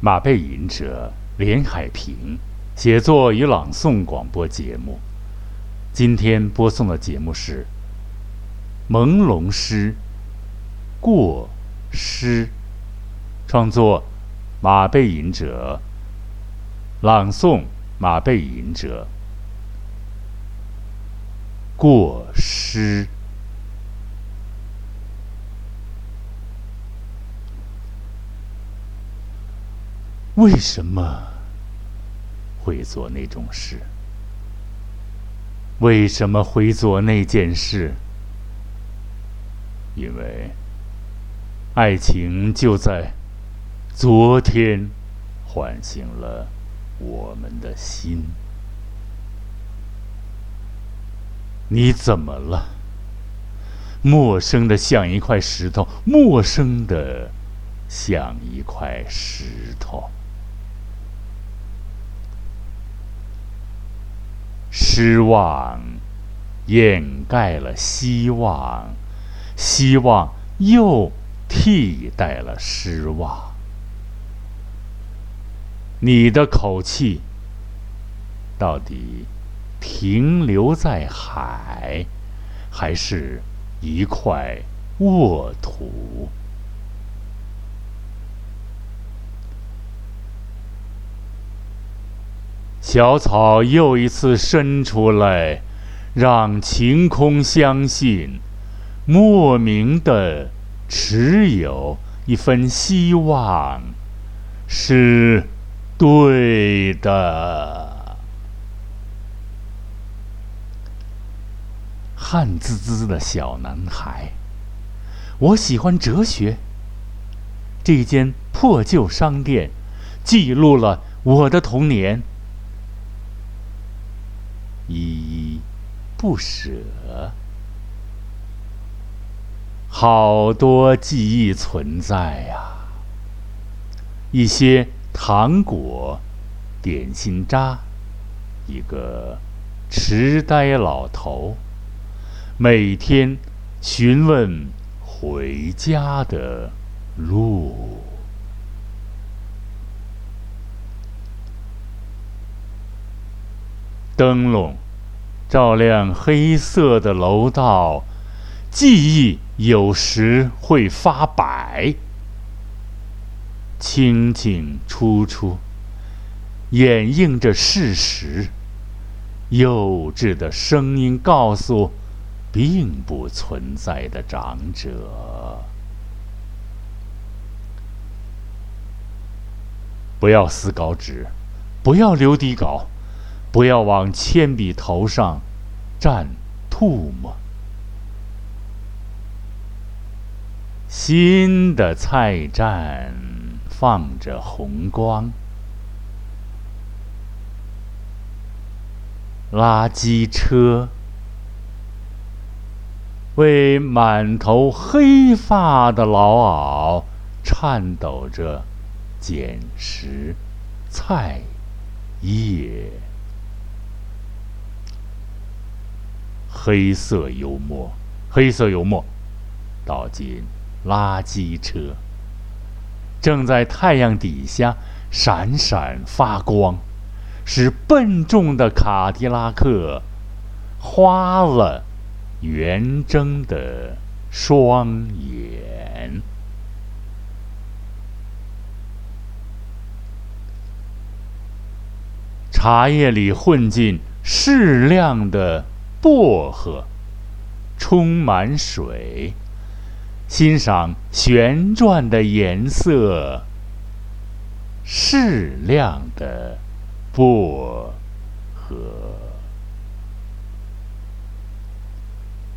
马背吟者连海平，写作与朗诵广播节目。今天播送的节目是《朦胧诗》，过诗，创作马背吟者，朗诵马背吟者，过诗。为什么会做那种事？为什么会做那件事？因为爱情就在昨天唤醒了我们的心。你怎么了？陌生的像一块石头，陌生的像一块石头。失望掩盖了希望，希望又替代了失望。你的口气到底停留在海，还是一块沃土？小草又一次伸出来，让晴空相信，莫名的持有一份希望，是对的。汗滋滋的小男孩，我喜欢哲学。这间破旧商店，记录了我的童年。依依不舍，好多记忆存在呀。一些糖果、点心渣，一个痴呆老头，每天询问回家的路。灯笼照亮黑色的楼道，记忆有时会发白。清清楚楚，掩映着事实。幼稚的声音告诉并不存在的长者：不要撕稿纸，不要留底稿。不要往铅笔头上蘸唾沫。新的菜站放着红光，垃圾车为满头黑发的老媪颤抖着捡拾菜叶。黑色幽默，黑色幽默，倒进垃圾车，正在太阳底下闪闪发光，使笨重的卡迪拉克花了圆睁的双眼。茶叶里混进适量的。薄荷，充满水，欣赏旋转的颜色。适量的薄荷，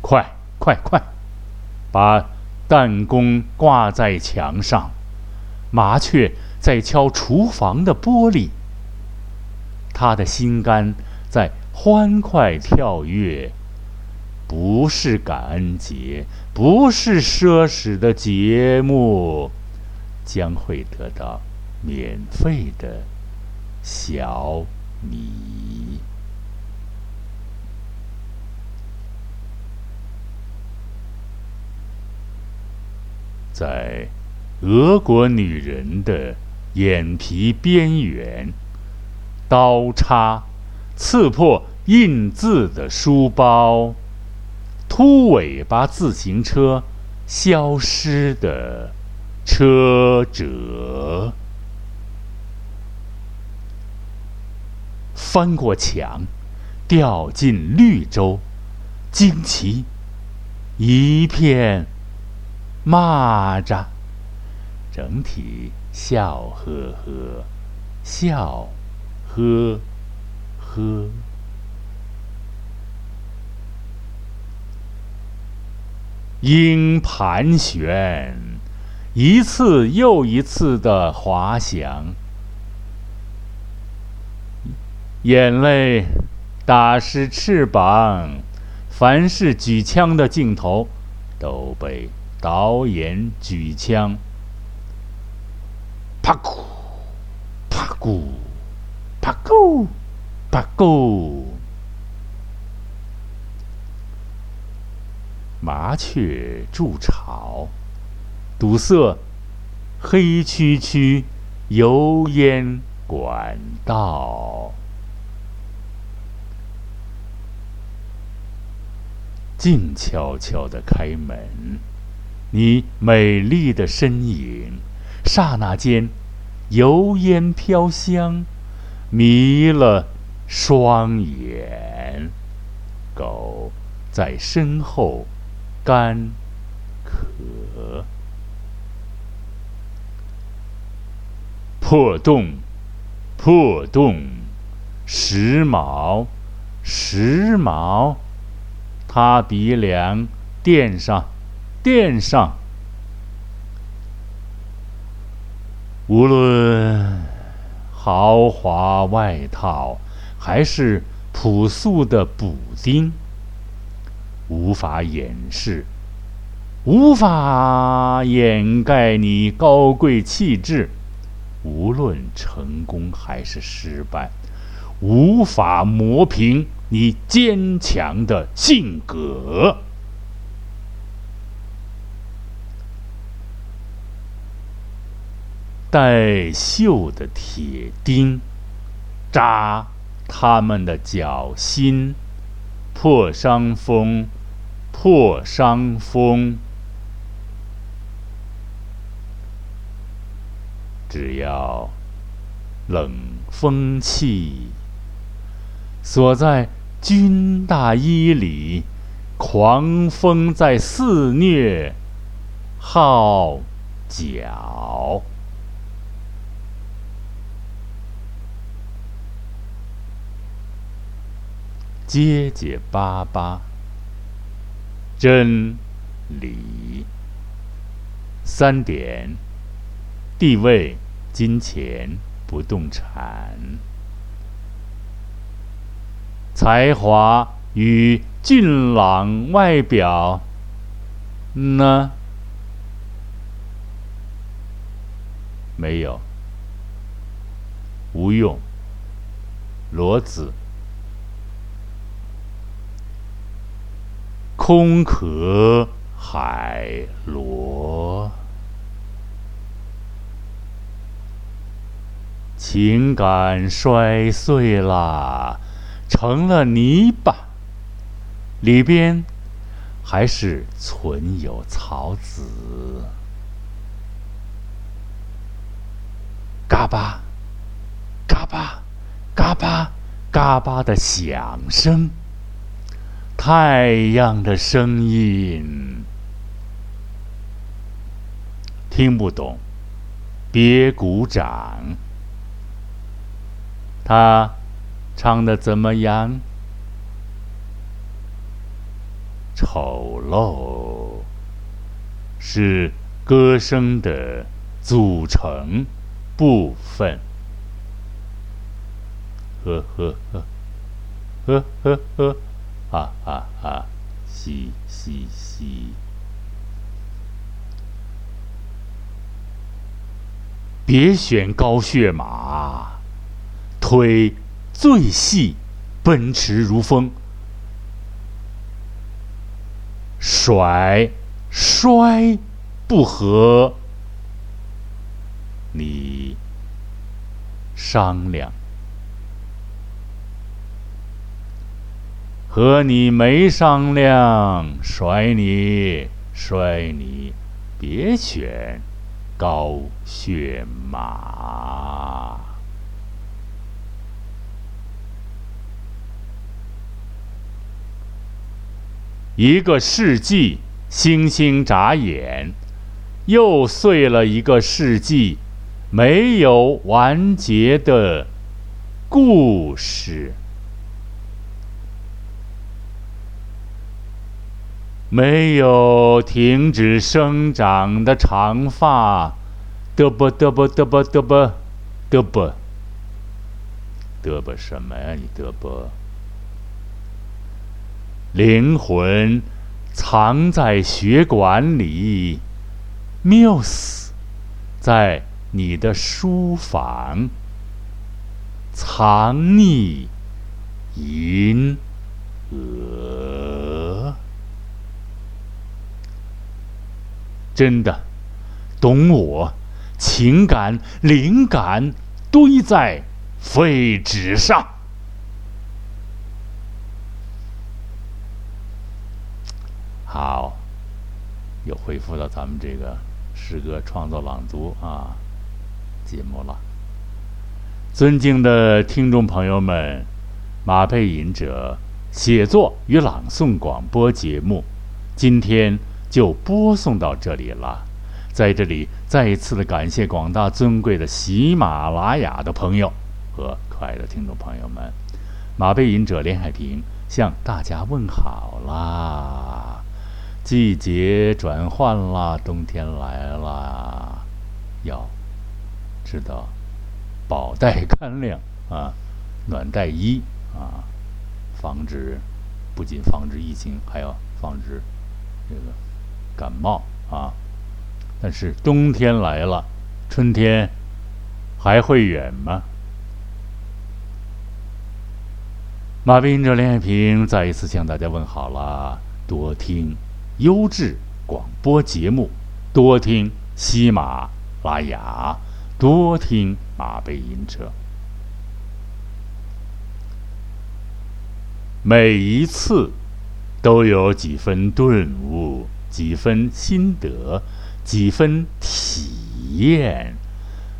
快快快，把弹弓挂在墙上。麻雀在敲厨房的玻璃。他的心肝在。欢快跳跃，不是感恩节，不是奢侈的节目，将会得到免费的小米。在俄国女人的眼皮边缘，刀叉刺破印字的书包，秃尾巴自行车消失的车辙，翻过墙，掉进绿洲，惊奇一片。蚂蚱，整体笑呵呵，笑呵呵。鹰盘旋，一次又一次的滑翔，眼泪打湿翅膀，凡是举枪的镜头都被。导演举枪，啪咕，啪咕，啪咕，啪咕。麻雀筑巢，堵塞黑黢黢油烟管道，静悄悄的开门。你美丽的身影，刹那间，油烟飘香，迷了双眼。狗在身后干渴。破洞，破洞，时髦，时髦。他鼻梁垫上。垫上，无论豪华外套还是朴素的补丁，无法掩饰，无法掩盖你高贵气质。无论成功还是失败，无法磨平你坚强的性格。带锈的铁钉，扎他们的脚心。破伤风，破伤风。只要冷风气锁在军大衣里，狂风在肆虐，号角。结结巴巴，真理。三点：地位、金钱、不动产、才华与俊朗外表呢？没有，无用。骡子。空壳海螺，情感摔碎了，成了泥巴，里边还是存有草籽。嘎巴，嘎巴，嘎巴，嘎巴的响声。太阳的声音，听不懂，别鼓掌。他唱的怎么样？丑陋是歌声的组成部分。呵呵呵，呵呵呵。哈哈哈，嘻嘻嘻！别选高血马，腿最细，奔驰如风，甩摔不合，你商量。和你没商量，甩你，甩你，别选高血马。一个世纪，星星眨眼，又碎了一个世纪，没有完结的故事。没有停止生长的长发，嘚啵嘚啵嘚啵嘚啵嘚啵，嘚啵什么呀？你嘚啵？灵魂藏在血管里，Muse 在你的书房藏匿银真的，懂我，情感、灵感堆在废纸上。好，又恢复到咱们这个诗歌创作朗读啊节目了。尊敬的听众朋友们，马背吟者写作与朗诵广播节目，今天。就播送到这里了，在这里再一次的感谢广大尊贵的喜马拉雅的朋友和可爱的听众朋友们，马背吟者连海平向大家问好啦！季节转换啦，冬天来了，要知道饱带干粮啊，暖带衣啊，防止不仅防止疫情，还要防止这个。感冒啊，但是冬天来了，春天还会远吗？马斌这连海平再一次向大家问好了，多听优质广播节目，多听喜马拉雅，多听马背吟车，每一次都有几分顿悟。几分心得，几分体验。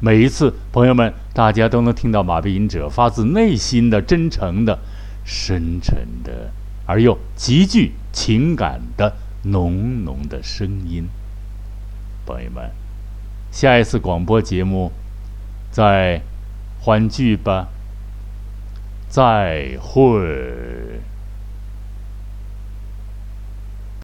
每一次，朋友们，大家都能听到马背吟者发自内心的、真诚的、深沉的，而又极具情感的浓浓的声音。朋友们，下一次广播节目再欢聚吧，再会。